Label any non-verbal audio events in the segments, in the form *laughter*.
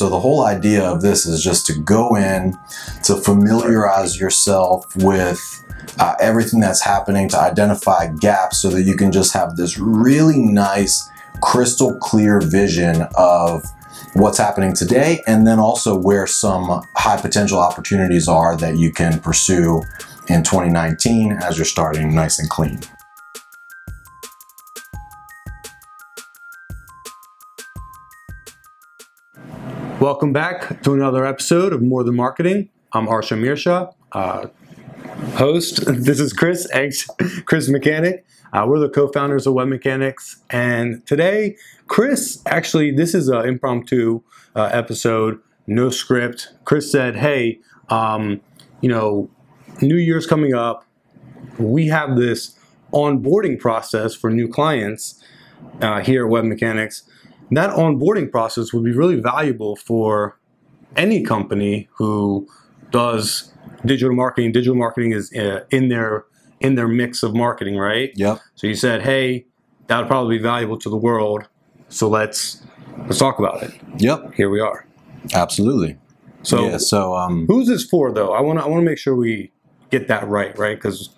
So the whole idea of this is just to go in to familiarize yourself with uh, everything that's happening, to identify gaps, so that you can just have this really nice, crystal clear vision of what's happening today, and then also where some high potential opportunities are that you can pursue in 2019 as you're starting nice and clean. Welcome back to another episode of More Than Marketing. I'm Arsham Mirshah, uh, host. *laughs* This is Chris, *laughs* Chris Mechanic. Uh, we're the co-founders of WebMechanix, and today, Chris actually, this is an impromptu uh, episode, no script. Chris said, "Hey, um, you know, New Year's coming up. We have this onboarding process for new clients uh, here at WebMechanix." That onboarding process would be really valuable for any company who does digital marketing. Digital marketing is uh, in their in their mix of marketing, right? Yep. So you said, "Hey, that would probably be valuable to the world." So let's let's talk about it. Yep. Here we are. Absolutely. So yeah. So um, who's this for, though? I want to I want to make sure we get that right, right? Because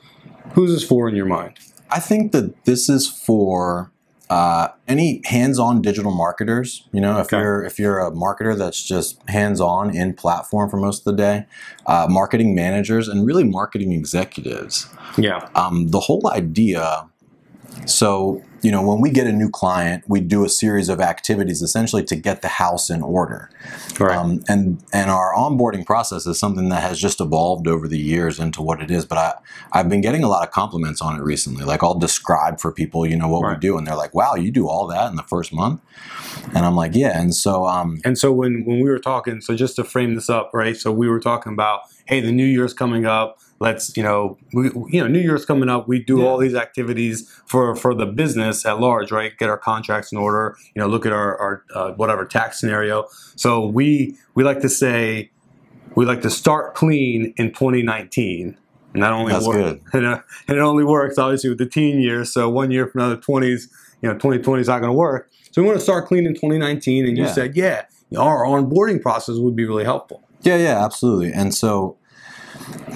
who's this for in your mind? I think that this is for uh, any hands-on digital marketers, you know, if Okay. you're if you're a marketer that's just hands-on in platform for most of the day, uh, marketing managers and really marketing executives. Yeah. Um, the whole idea. So you know, when we get a new client, we do a series of activities essentially to get the house in order. Right. Um, and and our onboarding process is something that has just evolved over the years into what it is. But I I've been getting a lot of compliments on it recently. Like I'll describe for people, you know, what we do, and they're like, "Wow, you do all that in the first month," and I'm like, "Yeah." And so um, And so when, when we were talking, so just to frame this up, right? So we were talking about, hey, the new year's coming up. Let's, you know, we, you know, New Year's coming up. We do Yeah. all these activities for for the business at large, right? Get our contracts in order. You know, look at our our uh, whatever tax scenario. So we we like to say we like to start clean in 2019. And that only That's works. good. *laughs* And, it only works obviously with the teen years. So one year from now, the 20s, you know, 2020 is not going to work. So we want to start clean in 2019. And you Yeah. said, yeah, our onboarding process would be really helpful. Yeah, yeah, absolutely. And so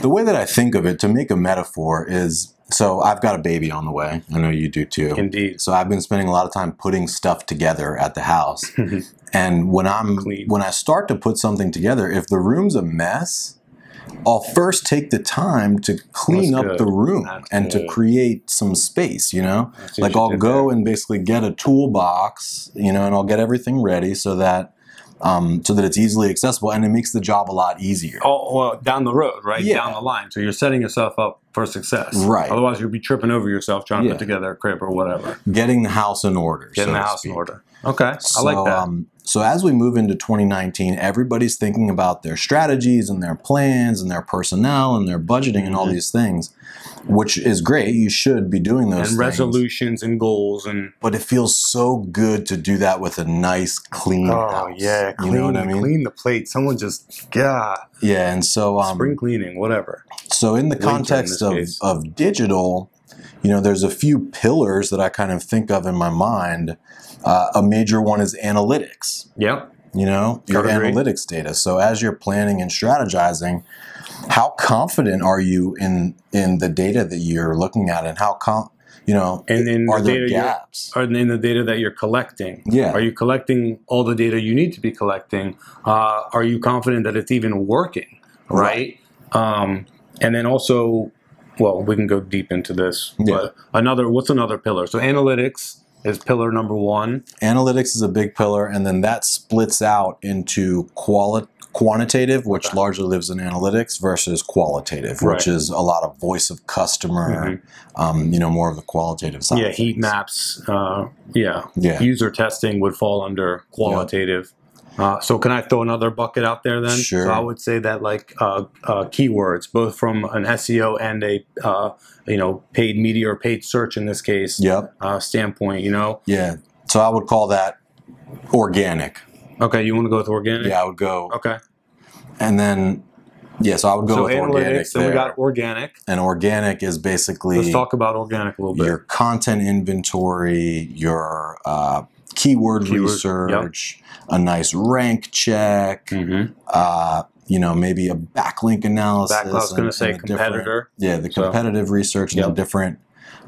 the way that I think of it to make a metaphor is so I've got a baby on the way. I know you do too. Indeed. So I've been spending a lot of time putting stuff together at the house. *laughs* and when I'm Clean. when I start to put something together, if the room's a mess, I'll first take the time to clean That's up good. the room That's and to create some space, you know? Like I'll go there. and basically get a toolbox, you know, and I'll get everything ready so that um, so that it's easily accessible and it makes the job a lot easier. Oh, well, down the road, right? Yeah. Down the line. So you're setting yourself up for success. Right. Otherwise, you'd be tripping over yourself trying to Yeah. put together a crib or whatever. Getting the house in order. Getting so the house in order. Okay. So, I like that. Um, so as we move into 2019, everybody's thinking about their strategies and their plans and their personnel and their budgeting and all Mhm. these things, which is great. You should be doing those and resolutions and goals and But it feels so good to do that with a nice, clean oh house. yeah, clean, you know what I mean? clean the plate. Someone just yeah, Yeah, and so um, spring cleaning, whatever. So in the Winter context this of, case. of digital, you know, there's a few pillars that I kind of think of in my mind. Uh, a major one is analytics. Yep. You know, your Gotta agree. analytics data. So as you're planning and strategizing, how confident are you in in the data that you're looking at, and how com- you know, And in are the there data you're- in the data that you're collecting. Yeah. Are you collecting all the data you need to be collecting? Uh, are you confident that it's even working? Right. Um, and then also, well, we can go deep into this. Yeah. But another, what's another pillar? So analytics is pillar number one. Analytics is a big pillar, and then that splits out into quali- quantitative, which Okay. largely lives in analytics, versus qualitative, Right. which is a lot of voice of customer. Um, you know, more of the qualitative side. yeah, heat maps. Uh, yeah. Yeah. User testing would fall under qualitative. Uh, so can I throw another bucket out there then? Sure. So I would say that like uh, uh, keywords, both from an SEO and a uh, you know paid media or paid search in this case Yep. uh, standpoint. You know, Yeah. So I would call that organic. Okay, you want to go with organic? Yeah, I would go, Okay. and then yeah, so I would go so with organic. analytics, then we got organic. and organic is basically Let's talk about organic a little bit. your content inventory, your uh, keyword, Keyword, research, a nice rank check, Mm-hmm. uh, you know, maybe a backlink analysis. Back, I was going to say and a different- competitor. Yeah, the So- competitive research and Yep. the different.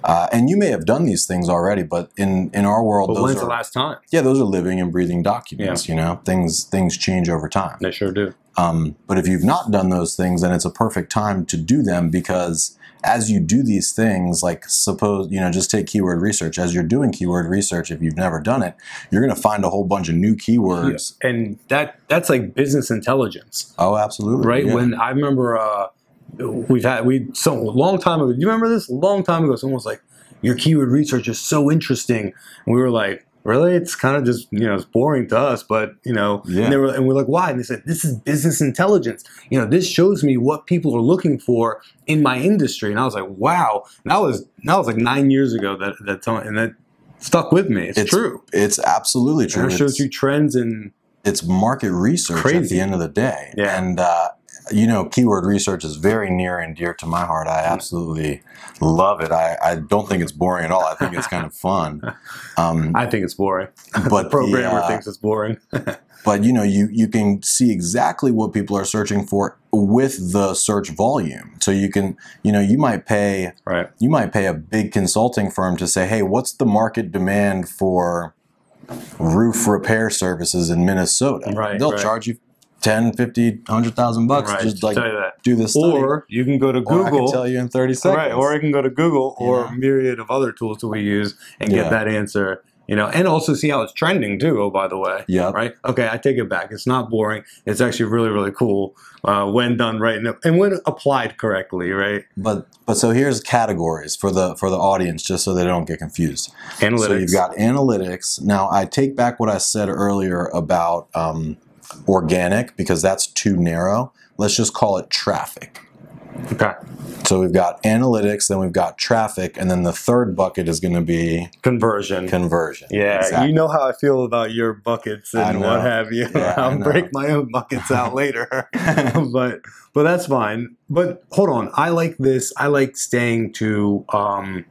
Uh, and you may have done these things already, but in in our world, But those when's are the last time? yeah, those are living and breathing documents. You know, things things change over time. They sure do. Um, but if you've not done those things, then it's a perfect time to do them because as you do these things, like suppose, you know, just take keyword research. As you're doing keyword research, if you've never done it, you're going to find a whole bunch of new keywords. And that that's like business intelligence, Oh, absolutely. right? Yeah. When I remember uh, we've had we so long time ago. Do you remember this? A long time ago, someone was like, "Your keyword research is so interesting," and we were like. Really, it's kind of just you know it's boring to us, but you know, Yeah. and, they were, and we're like, why? And they said, this is business intelligence. You know, this shows me what people are looking for in my industry. And I was like, wow. And that was that was like nine years ago that that time, and that stuck with me. It's, It's true. it's absolutely true. And it shows It's- you trends and it's market research at the end of the day. Yeah. And, uh, you know, keyword research is very near and dear to my heart. I absolutely love it. I, I don't think it's boring at all. I think it's kind of fun. *laughs* Um, I think it's boring. *laughs* but the programmer the, uh, thinks it's boring. *laughs* but you know, you you can see exactly what people are searching for with the search volume. So you can, you know, you might pay right. you might pay a big consulting firm to say, hey, what's the market demand for roof repair services in Minnesota? Right, They'll right. charge you 10, 50, 100,000 bucks Right. just like tell you that. do this study. Or you can go to Or I can Google. tell you in 30 seconds. Right. Or I can go to Google or Yeah. a myriad of other tools that we use and Yeah. get that answer. You know, and also see how it's trending too. Oh, by the way. yeah, Right. Okay, I take it back. It's not boring. It's actually really, really cool uh, when done right and, and when applied correctly. Right. But but so here's categories for the for the audience just so they don't get confused. Analytics. So you've got analytics. Now I take back what I said earlier about um, organic because that's too narrow. Let's just call it traffic. okay. So we've got analytics, then we've got traffic, and then the third bucket is going to be Conversion. conversion. Yeah, Exactly. you know how I feel about your buckets and what have you. Yeah, *laughs* I'll break my own buckets out later, *laughs* but but that's fine. But hold on, I like this. I like staying to, um,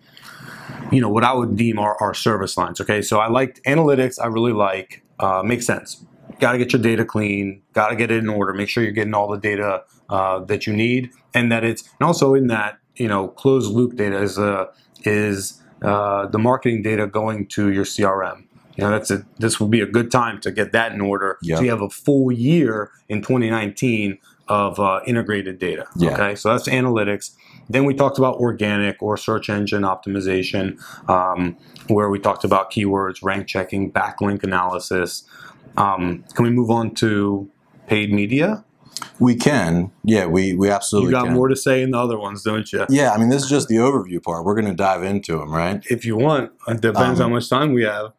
you know, what I would deem our, our service lines. Okay, so I liked analytics. I really like. Uh, makes sense. Got to get your data clean. Got to get it in order. Make sure you're getting all the data uh, that you need, and that it's and also in that you know closed loop data is uh, is uh, the marketing data going to your CRM. You know, that's a this will be a good time to get that in order. Yep. So you have a full year in 2019 of uh, integrated data. Yeah. Okay, so that's analytics. Then we talked about organic or search engine optimization, um, where we talked about keywords, rank checking, backlink analysis. Um, can we move on to paid media? we can. Yeah, we we absolutely You got can. more to say in the other ones, don't you? yeah, I mean this is just the overview part. We're going to dive into them, right? If you want, it depends Um, how much time we have.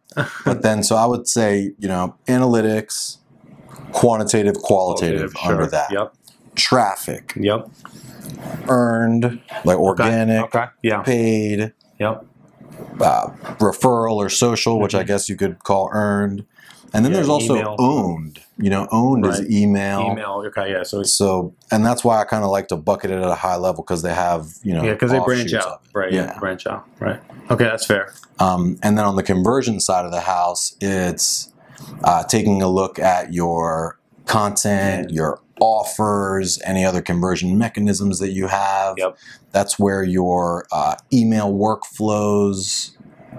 But then, so I would say, you know, analytics, quantitative, qualitative, Sure. under that. Yep. Traffic, Yep. earned, like Okay. organic, Okay. Yeah. paid, Yep. uh, referral or social, which I guess you could call earned. And then. Yeah, there's also email. owned. You know, owned Right. is email. Email. Okay. Yeah. So So, and that's why I kind of like to bucket it at a high level because they have, you know, yeah, because they branch out. Right. Yeah. Yeah. Branch out. Right. Okay. That's fair. Um, and then on the conversion side of the house, it's uh, taking a look at your content, your offers, any other conversion mechanisms that you have. Yep. That's where your uh, email workflows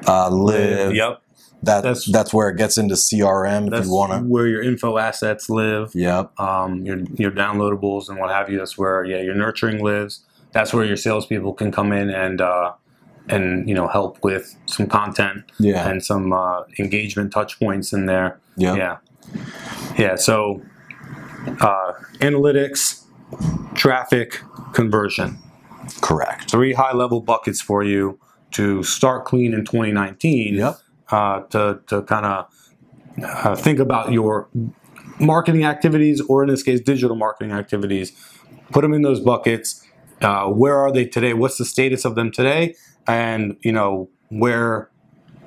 uh, live. Yep. That, That's- that's where it gets into CRM if you want to. where your info assets live. Yep. um, your your downloadables and what have you. That's where yeah your nurturing lives. That's where your salespeople can come in and uh, and you know help with some content Yeah. and some uh, engagement touch points in there. Yep. Yeah, yeah. So uh, analytics, traffic, conversion. Correct. Three high level buckets for you to start clean in 2019 Yep. Uh, to, to kind of uh, think about your marketing activities, or in this case, digital marketing activities. Put them in those buckets. Uh, where are they today? What's the status of them today? And you know where,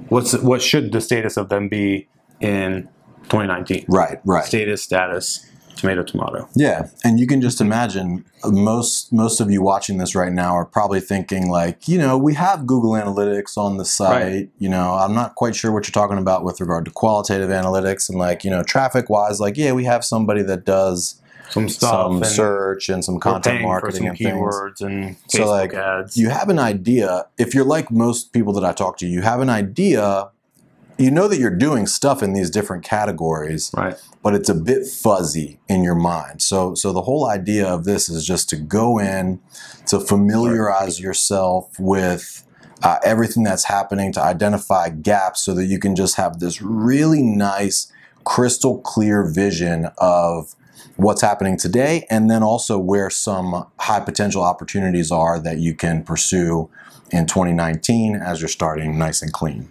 what's what should the status of them be in 2019? Right. Right. Status, status. Tomato, tomato. Yeah, and you can just imagine uh, most most of you watching this right now are probably thinking like, you know, we have Google Analytics on the site. Right. You know, I'm not quite sure what you're talking about with regard to qualitative analytics and like, you know, traffic wise, like, yeah, we have somebody that does Some stuff. some and search and some content marketing for and some things. and Facebook So, like, ads. You have an idea. If you're like most people that I talk to, you have an idea. You know that you're doing stuff in these different categories, right. but it's a bit fuzzy in your mind. So so the whole idea of this is just to go in to familiarize yourself with uh, everything that's happening to identify gaps so that you can just have this really nice crystal clear vision of what's happening today and then also where some high potential opportunities are that you can pursue in 2019 as you're starting nice and clean.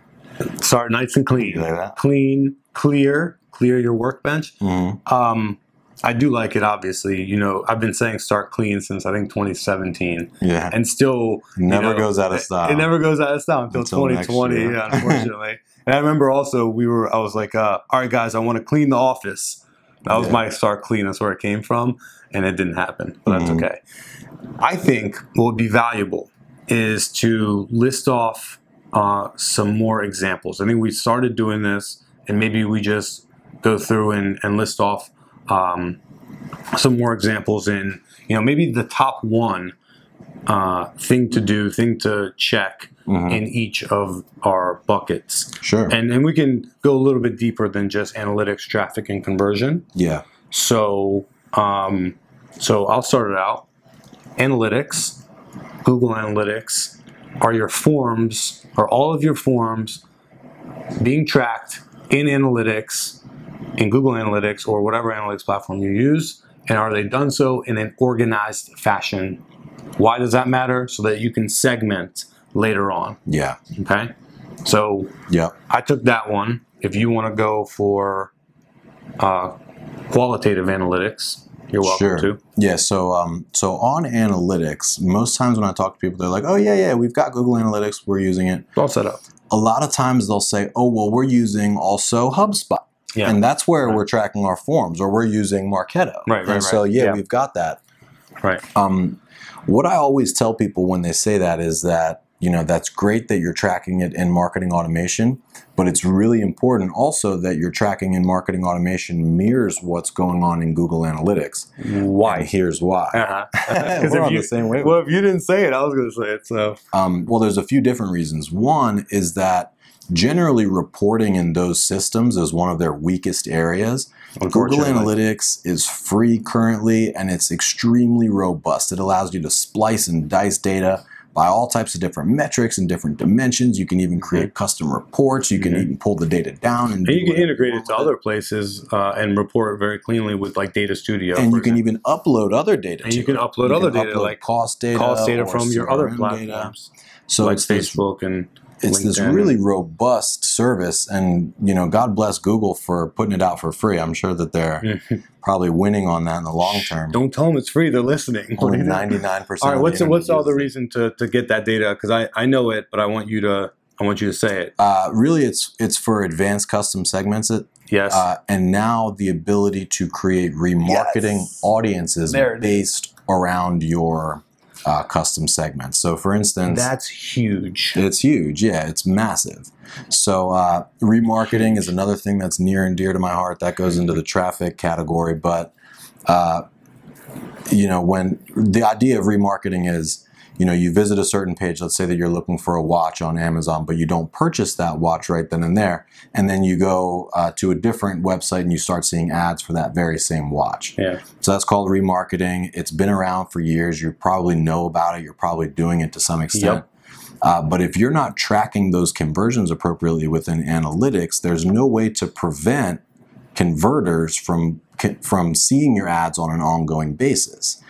Start nice and clean. Like that? Clean, clear, clear your workbench. Mm-hmm. Um, I do like it, obviously. You know, I've been saying start clean since I think 2017, Yeah. and still you Never know, goes out of style. It never goes out of style until, Until 2020, yeah, unfortunately. *laughs* and I remember also we were, I was like, uh, all right, guys, I want to clean the office. That was Yeah. my start clean. That's where it came from, and it didn't happen. But that's Mhm. okay. I think what would be valuable is to list off uh, some more examples. I think we started doing this, and maybe we just go through and, and list off um, some more examples in, you know, maybe the top one uh, thing to do, thing to check Mhm. in each of our buckets. Sure. And, and we can go a little bit deeper than just analytics, traffic, and conversion. yeah. So, um, so I'll start it out. Analytics, Google Analytics, are your forms, are all of your forms being tracked in analytics, in Google Analytics or whatever analytics platform you use, and are they done so in an organized fashion? Why does that matter? So that you can segment later on. Yeah. Okay, so yeah, I took that one. If you want to go for uh, qualitative analytics, you're welcome Sure. to. Yeah, so um, so on analytics, most times when I talk to people, they're like, "Oh yeah, yeah, we've got Google Analytics, we're using it." All set up. A lot of times they'll say, "Oh well, we're using also HubSpot," Yeah. and that's where Right. we're tracking our forms, or we're using Marketo. Right, right, And so right. yeah, Yeah. we've got that. right. Um, what I always tell people when they say that is that you know that's great that you're tracking it in marketing automation, but it's really important also that you're tracking in marketing automation mirrors what's going on in Google Analytics. And Why? here's why. Uh-huh. *laughs* *laughs* We're on you- the same wavelength. Well, if you didn't say it, I was going to say it. So Um, well, there's a few different reasons. One is that generally reporting in those systems is one of their weakest areas. Google. Analytics is free currently and it's extremely robust. It allows you to splice and dice data by all types of different metrics and different dimensions. You can even create custom reports. You can Mhm. even pull the data down and, And you can integrate it to other places uh, and report very cleanly with like Data Studio. And you can even upload other data. And you can upload You other can data, upload like cost data, cost data from your other platforms, data. So like it's Facebook and it's this really robust service and you know god bless google for putting it out for free i'm sure that they're *laughs* probably winning on that in the long term Don't tell them it's free. They're listening. Only are you doing? 99% All right, what's the what's all the reason to, to get that data? Because I, I know it, but I want you to I want you to say it. uh, really it's it's for advanced custom segments it Yes. uh, and now the ability to create remarketing Yes. audiences There it is. based around your uh, custom segments so for instance That's huge. It's huge. Yeah, it's massive. So uh, remarketing is another thing that's near and dear to my heart. That goes into the traffic category. But uh, you know, when the idea of remarketing is, you know, you visit a certain page. Let's say that you're looking for a watch on Amazon, but you don't purchase that watch right then and there, and then you go uh, to a different website and you start seeing ads for that very same watch. Yeah. So that's called remarketing. It's been around for years. You probably know about it. You're probably doing it to some extent. Uh, but if you're not tracking those conversions appropriately within analytics, there's no way to prevent converters from from seeing your ads on an ongoing basis.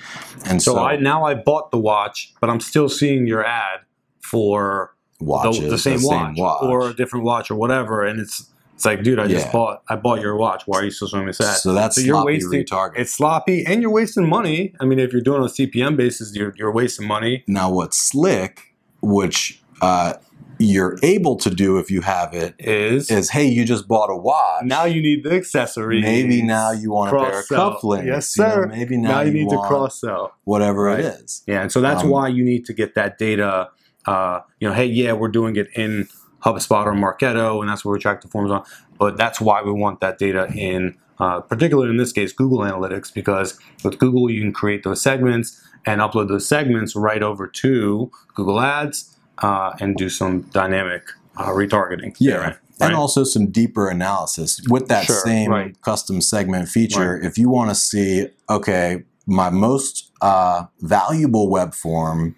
And So, so, I now I bought the watch, but I'm still seeing your ad for the, watches the same, watch, or a different watch or whatever, and it's it's like, dude, I just bought I bought your watch. Why are you still showing me this ad? so that's So you're sloppy wasting- retargeting. It's sloppy, and you're wasting money. I mean, if you're doing on a CPM basis, you're you're wasting money. Now, what's slick, which uh, you're able to do if you have it Is is hey, you just bought a watch. now you need the accessories. maybe now you want a pair of cufflinks. Yes, you know, sir. maybe now, Now, you need to cross sell. whatever Right. it is. Yeah, and so that's Um, why you need to get that data. Uh, you know, hey, yeah, we're doing it in HubSpot or Marketo, and that's where we track the forms on. But that's why we want that data in, uh, particularly in this case, Google Analytics, because with Google you can create those segments and upload those segments right over to Google Ads uh, and do some dynamic uh, retargeting. Yeah. And right? also some deeper analysis with that Sure, same right. custom segment feature. If you want to see, okay, my most uh, valuable web form,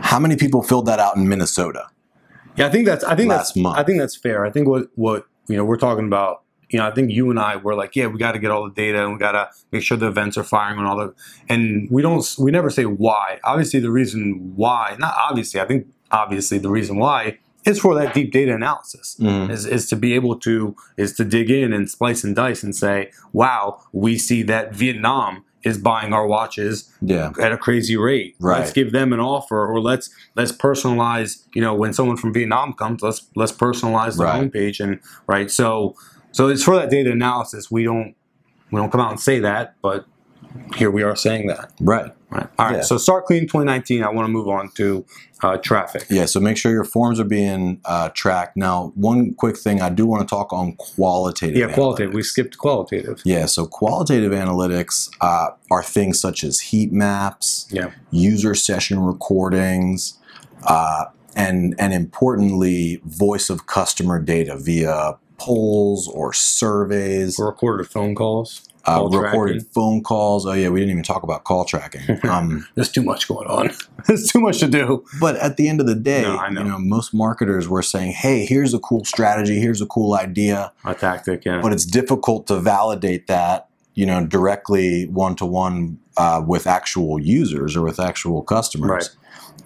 how many people filled that out in Minnesota? Yeah, I think that's I think that's month. I think that's fair. I think what what you know we're talking about. You know, I think you and I were like, yeah, we got to get all the data and we got to make sure the events are firing on all the. And we don't we never say why. Obviously, the reason why, not obviously, I think obviously the reason why is for that deep data analysis. Mhm. Is, is to be able to is to dig in and splice and dice and say, wow, we see that Vietnam is buying our watches Yeah. at a crazy rate. Right. Let's give them an offer, or let's let's personalize. You know, when someone from Vietnam comes, let's let's personalize the Right. homepage and right. So so it's for that data analysis. We don't we don't come out and say that, but here we are saying that. Right. Right. All right. Yeah. So start clean 2019. I want to move on to uh, traffic. Yeah, so make sure your forms are being uh, tracked. Now, one quick thing I do want to talk on qualitative. Yeah, qualitative. We skipped qualitative. Yeah, so qualitative analytics uh, are things such as heat maps, Yeah. user session recordings, uh, and and importantly, voice of customer data via polls or surveys, or Recorded phone calls. Uh, recorded tracking. phone calls. Oh yeah, we didn't even talk about call tracking. *laughs* Um, There's too much going on. *laughs* There's too much to do. but at the end of the day, No, know. you know, most marketers were saying, "Hey, here's a cool strategy. Here's a cool idea." A tactic. Yeah. but it's difficult to validate that you know directly one to one with actual users or with actual customers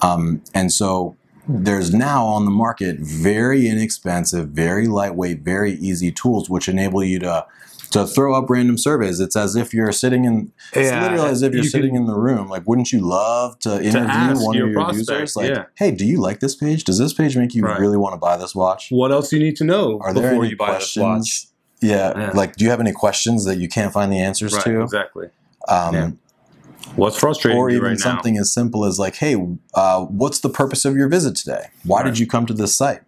Right. um, and so there's now on the market very inexpensive very lightweight very easy tools which enable you to to throw up random surveys it's as if you're sitting in it's Yeah, literally as if you're you sitting can- in the room like wouldn't you love to interview ask one your of your prospect, users like yeah. hey do you like this page does this page make you Right. really want to buy this watch what else do you need to know are there before any you buy this watch? questions? Yeah, Yeah. like do you have any questions that you can't find the answers Right. to? Exactly. Um. What's frustrating Or you even right something as simple as like, hey, uh, what's the purpose of your visit today? Why Right. did you come to this site?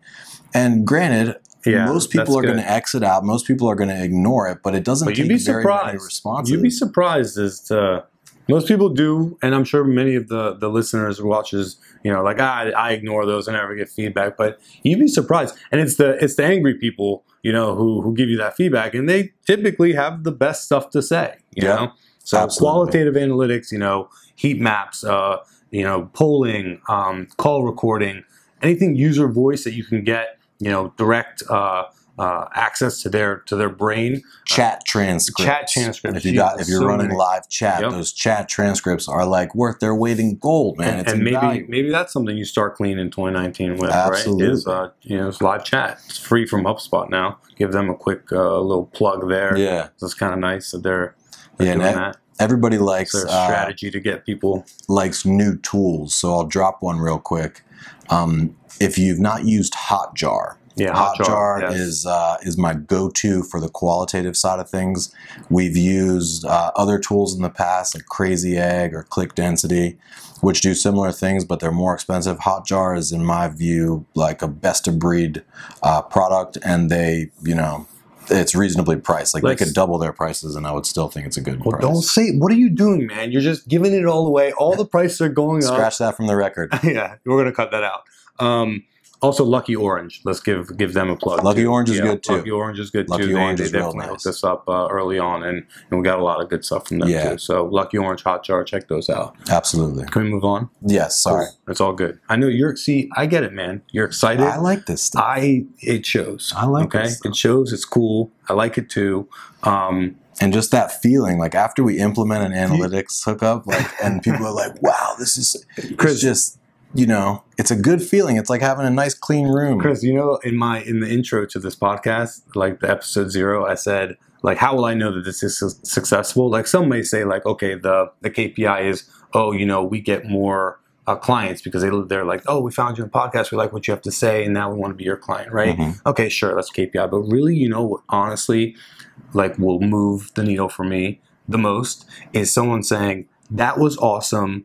And granted, Yeah, most people are going to exit out. Most people are going to ignore it, but it doesn't But you'd be very many surprised. responses. You'd be surprised as to most people do, and I'm sure many of the the listeners who watches, you know, like I, I ignore those and never get feedback. But you'd be surprised, and it's the it's the angry people, you know, who who give you that feedback, and they typically have the best stuff to say, you Yeah, know. So absolutely. qualitative analytics, you know, heat maps, uh, you know, polling, um, call recording, anything user voice that you can get, you know, direct. Uh, uh, access to their to their brain. chat transcripts. Chat transcripts, If you got if you're so running many. live chat, Yep. those chat transcripts are like worth their weight in gold, man. and, it's and maybe invaluable. maybe that's something you start clean in 2019 with, Absolutely. right? Is uh, you know, it's live chat. It's free from HubSpot now. Give them a quick uh, little plug there. yeah, it's kind of nice that they're, they're yeah. Doing e- that. everybody likes uh, strategy to get people. likes new tools, so I'll drop one real quick. Um, if you've not used Hotjar, Yeah, Hotjar yes. is uh, is my go-to for the qualitative side of things. We've used uh, other tools in the past, like Crazy Egg or Click Density, which do similar things, but they're more expensive. Hotjar is, in my view, like a best-of-breed uh, product, and they, you know, it's reasonably priced. Like Let's- they could double their prices, and I would still think it's a good Well, price. don't say. What are you doing, man? You're just giving it all away. All the prices are going up. Scratch that from the record. *laughs* yeah, we're gonna cut that out. Um, also, Lucky Orange. Let's give give them a plug. Lucky too. Orange is good, too. Lucky Orange is good Lucky too. Orange they, is they definitely nice. hooked us up uh, early on, and, and we got a lot of good stuff from them Yeah. too. So Lucky Orange, Hotjar, check those out. Absolutely. Can we move on? Yes. Sorry. Cool. It's all good. I know you're. See, I get it, man. You're excited. I like this stuff. I it shows. I like Okay, it shows. It's cool. I like it too. Um, and just that feeling like after we implement an analytics hookup like and people are like wow this is Chris- just you know it's a good feeling it's like having a nice clean room Chris, you know, in my in the intro to this podcast, like the episode zero, I said, like, how will I know that this is su- successful? Like, some may say, like, okay, the the KPI is, oh, you know, we get more uh, clients because they they're like, oh, we found you in podcast, we like what you have to say, and now we want to be your client, right? Mhm. Okay, sure, that's KPI. But really, you know, honestly, like, will move the needle for me the most is someone saying that was awesome.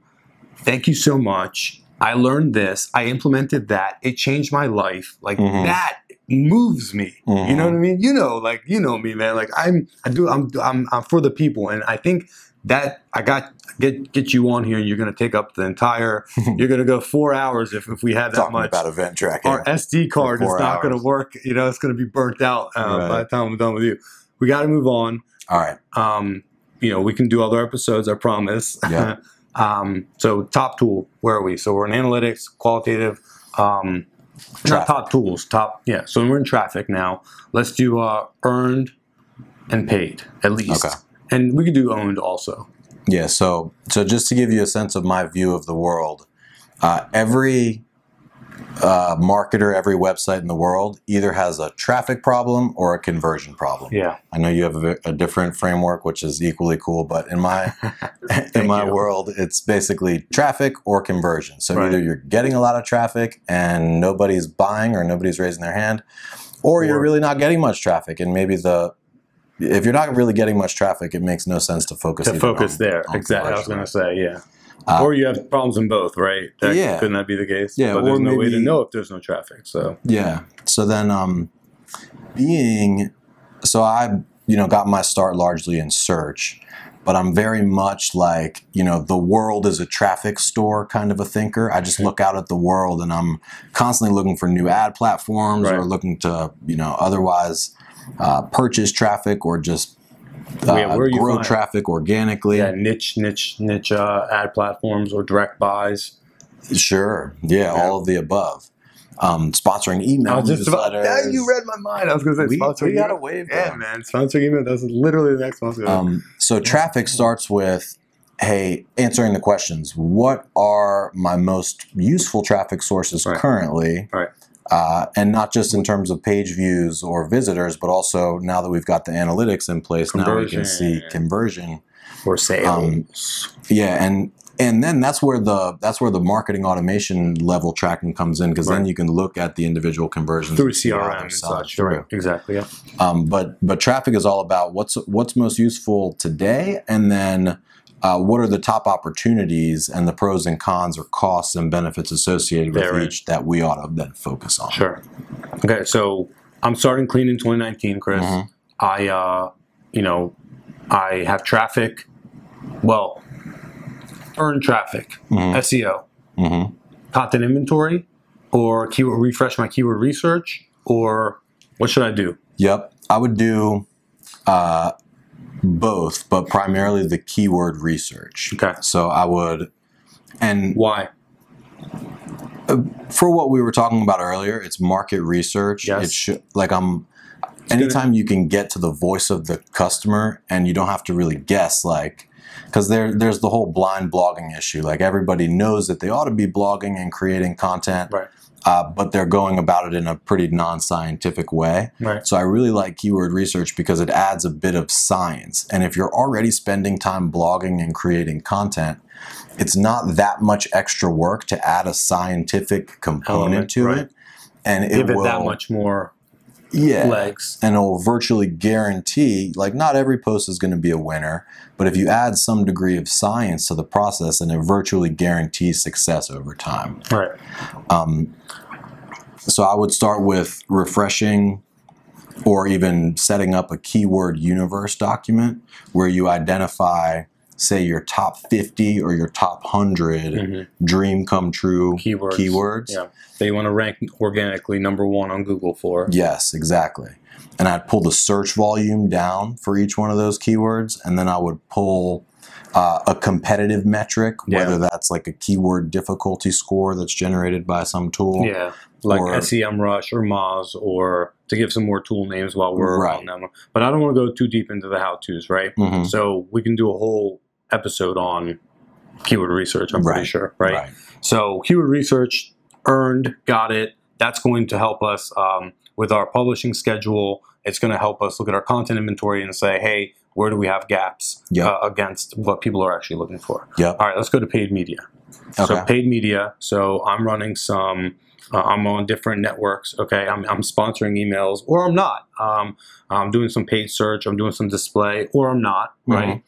Thank you so much. I learned this. I implemented that. It changed my life. Like Mhm. that moves me. You know what I mean? You know, like you know me, man. Like I'm, I do. I'm, I'm, I'm for the people, and I think that I got get get you on here. and You're going to take up the entire. *laughs* you're going to go four hours if if we have that Talking much. about event tracking. Our SD card is not going to work. You know, it's going to be burnt out uh, Right. by the time I'm done with you. We got to move on. All right. Um, you know, we can do other episodes. I promise. Yeah. *laughs* um, so top tool, where are we? So we're in analytics, qualitative. Um, not top tools. Top. Yeah. So we're in traffic now. Let's do uh, earned and paid at least. Okay. And we could do owned also. Yeah, so so just to give you a sense of my view of the world, uh, every uh, marketer, every website in the world either has a traffic problem or a conversion problem. Yeah. I know you have a, a different framework, which is equally cool, but in my *laughs* in my you. world, it's basically traffic or conversion. So Right. either you're getting a lot of traffic and nobody's buying or nobody's raising their hand, or you're really not getting much traffic, and maybe the if you're not really getting much traffic, it makes no sense to focus To focus on- there. on Exactly. I was going to say, yeah. Uh, or you have problems in both, right? That, Yeah. Couldn't that be the case? Yeah, But there's no way to know if there's no traffic. So Yeah. So then, um, being, so I, you know, got my start largely in search, but I'm very much like, you know, the world is a traffic store kind of a thinker. I just look out at the world and I'm constantly looking for new ad platforms or looking to, you know, otherwise uh, purchase traffic or just uh, Yeah, where are you grow find- traffic organically. yeah, niche, niche, niche uh, ad platforms or direct buys. Sure. Yeah, Yeah. all of the above. Um, sponsoring email I was about. newsletters. Yeah, you read my mind. I was going to say We, sponsor we got a wave Yeah, going. man. Sponsor email. That's literally the next one. Um, so traffic starts with, hey, answering the questions. What are my most useful traffic sources Right. currently? Right. Uh, and not just in terms of page views or visitors, but also now that we've got the analytics in place, now we can see Conversion. conversion. or sales. Yeah, and and then that's where the that's where the marketing automation level tracking comes in because then you can look at the individual conversions through and CRM and selling such. through. Right. Exactly. Yeah. Um, but but traffic is all about what's what's most useful today, and then uh, what are the top opportunities and the pros and cons or costs and benefits associated with each that we ought to then focus on. Sure. Okay, so I'm starting clean in 2019, Chris. Mhm. I, uh, you know, I have traffic. Well, earn traffic, Mhm. SEO, Mhm. content inventory, or keyword refresh my keyword research, or what should I do? Yep, I would do uh, both, but primarily the keyword research. Okay. So I would, and Why? Uh, for what we were talking about earlier, it's market research. Yes. It should like I'm. Anytime you can get to the voice of the customer and you don't have to really guess, like, because there there's the whole blind blogging issue. Like everybody knows that they ought to be blogging and creating content, Right. Uh, but they're going about it in a pretty non-scientific way. Right. So I really like keyword research because it adds a bit of science. And if you're already spending time blogging and creating content, it's not that much extra work to add a scientific component Element, to right. it. And it Give it will, that much more yeah, legs. and it will virtually guarantee, like not every post is going to be a winner, but if you add some degree of science to the process, then it virtually guarantees success over time. Right. Um, so I would start with refreshing or even setting up a keyword universe document where you identify, say, your top 50 or your top 100 Mhm. dream come true Keywords. keywords. Yeah. That you want to rank organically number one on Google for. Yes, exactly. And I'd pull the search volume down for each one of those keywords, and then I would pull uh, a competitive metric, Yeah. whether that's like a keyword difficulty score that's generated by some tool. Yeah, like Or- SEMrush or Moz, or to give some more tool names while we're Right. on them. But I don't want to go too deep into the how tos, right? Mhm. So we can do a whole episode on keyword research. I'm pretty sure, right? So keyword research earned, got it. That's going to help us um, with our publishing schedule. It's going to help us look at our content inventory and say, hey, where do we have gaps Yep. uh, against what people are actually looking for. Yep. All right, let's go to paid media. Okay. So paid media. So I'm running some. Uh, I'm on different networks. Okay, I'm, I'm sponsoring emails, or I'm not. Um, I'm doing some paid search. I'm doing some display, or I'm not. Right. Mm-hmm.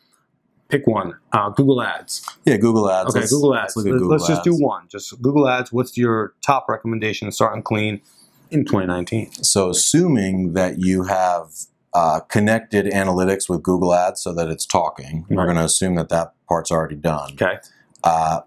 Pick one. Uh, Google Ads. Yeah, Google Ads. Okay, Let's- Google let's Ads. Let's, Google just do one. Just Google Ads. What's your top recommendation to start and clean in 2019? So, assuming that you have uh, connected analytics with Google Ads so that it's talking, we're going to assume that that part's already done. Okay. Uh,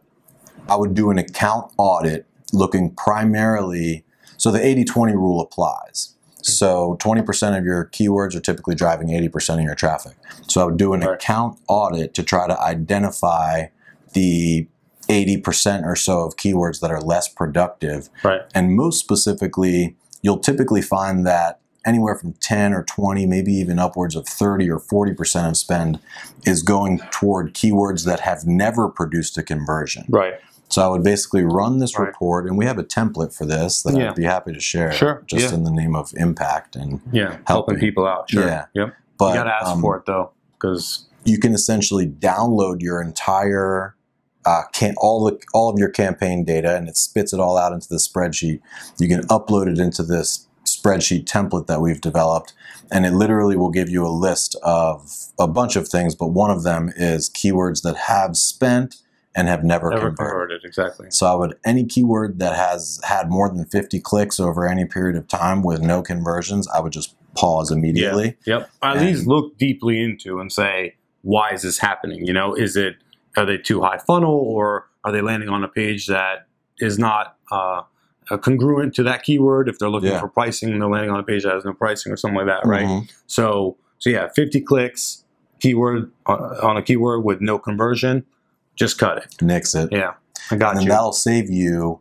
I would do an account audit looking primarily, so the 80 20 rule applies. Mm-hmm. So 20% of your keywords are typically driving 80% of your traffic. So I would do an Right. account audit to try to identify the 80% or so of keywords that are less productive Right. and most specifically, you'll typically find that anywhere from 10 or 20, maybe even upwards of 30 or 40% of spend is going toward keywords that have never produced a conversion. Right. So I would basically run this Right. report, and we have a template for this that Yeah. I'd be happy to share Sure, just yeah. in the name of impact. And Yeah. Helping Helping. people out. Sure. Yeah. Yep. but you gotta ask um, for it though, because you can essentially download your entire uh, can all the all of your campaign data and it spits it all out into the spreadsheet. You can upload it into this spreadsheet template that we've developed, and it literally will give you a list of a bunch of things. But one of them is keywords that have spent and have never, never converted. converted. Exactly. So I would any keyword that has had more than 50 clicks over any period of time with no conversions, I would just pause immediately. Yep. At And- least look deeply into and say, why is this happening? You know, is it are they too high funnel or are they landing on a page that is not uh, congruent to that keyword? If they're looking Yeah. for pricing and they're landing on a page that has no pricing or something like that, right? Mhm. So, so yeah, 50 clicks, keyword uh, on a keyword with no conversion, just cut it. Nix it. Yeah, I got and you. that'll save you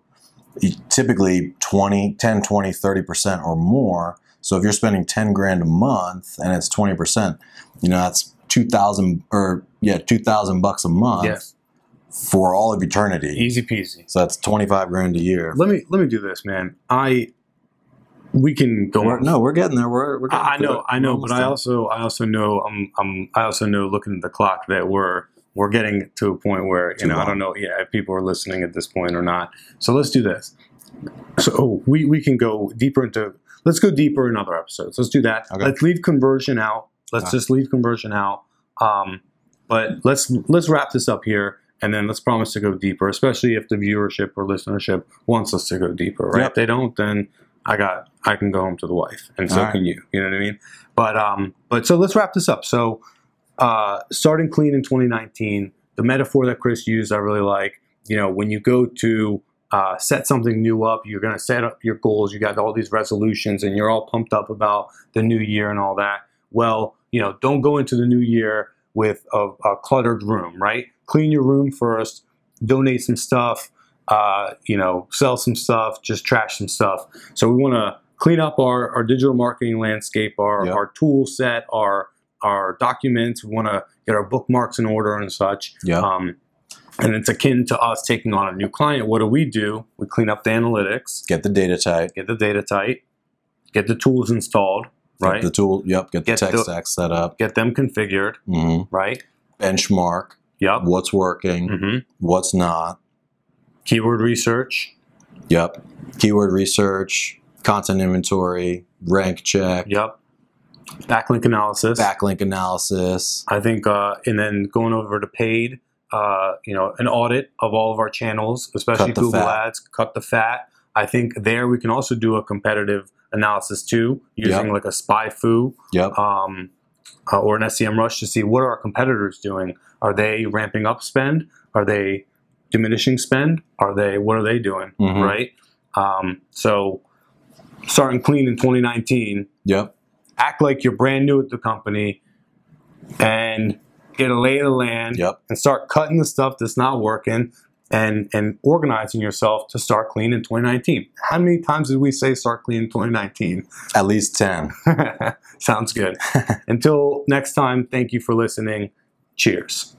typically 20 10 20 30% or more so if you're spending 10 grand a month and it's 20% you know that's 2000 or yeah 2000 bucks a month for all of eternity easy peasy. so that's 25 grand a year Let me let me do this, man. I we can go We're- on no we're getting there we're, we're getting I know. I know, but almost I also, I also know, I'm, I'm, I also know, looking at the clock, that we're, we're getting to a point where, you Too know, I don't know, yeah, if people are listening at this point or not. So let's do this. So we, we can go deeper into, let's go deeper in other episodes. Let's do that. Okay. Let's leave conversion out. Let's Okay. just leave conversion out. Um, but let's let's wrap this up here, and then let's promise to go deeper, especially if the viewership or listenership wants us to go deeper. Right? Yep. If they don't, then I got I can go home to the wife, and so right. can you. You know what I mean? But um, but so let's wrap this up. So, uh, starting clean in 2019, the metaphor that Chris used, I really like. You know, when you go to uh, set something new up, you're going to set up your goals. You got all these resolutions, and you're all pumped up about the new year and all that. Well, you know, don't go into the new year with a, a cluttered room, right? Clean your room first. Donate some stuff. Uh, you know, sell some stuff. Just trash some stuff. So we want to clean up our, our digital marketing landscape, our, Yep. our tool set, our our documents. We want to get our bookmarks in order and such. yeah Um, and it's akin to us taking on a new client. What do we do? We clean up the analytics, get the data tight get the data tight, get the tools installed, get right? the tool yep get the Get tech the- stack set up get them configured, hmm right? benchmark Yep. what's working hmm what's not Keyword research. Yep. Keyword research, content inventory, rank check, Yep. Backlink analysis. backlink analysis. I think, uh, and then going over to paid, uh, you know, an audit of all of our channels, especially Google fat. Ads, cut the fat. I think there we can also do a competitive analysis too, using Yep. like a SpyFu Yep. um, uh, or an SEMrush to see what are our competitors doing. Are they ramping up spend? Are they diminishing spend? Are they what are they doing? Mhm. Right. Um, so starting clean in 2019, Yep. Act like you're brand new at the company, and get a lay of the land, Yep. and start cutting the stuff that's not working. And, and organizing yourself to start clean in 2019. How many times did we say start clean in 2019? At least 10. *laughs* Sounds good. *laughs* Until next time, thank you for listening. Cheers.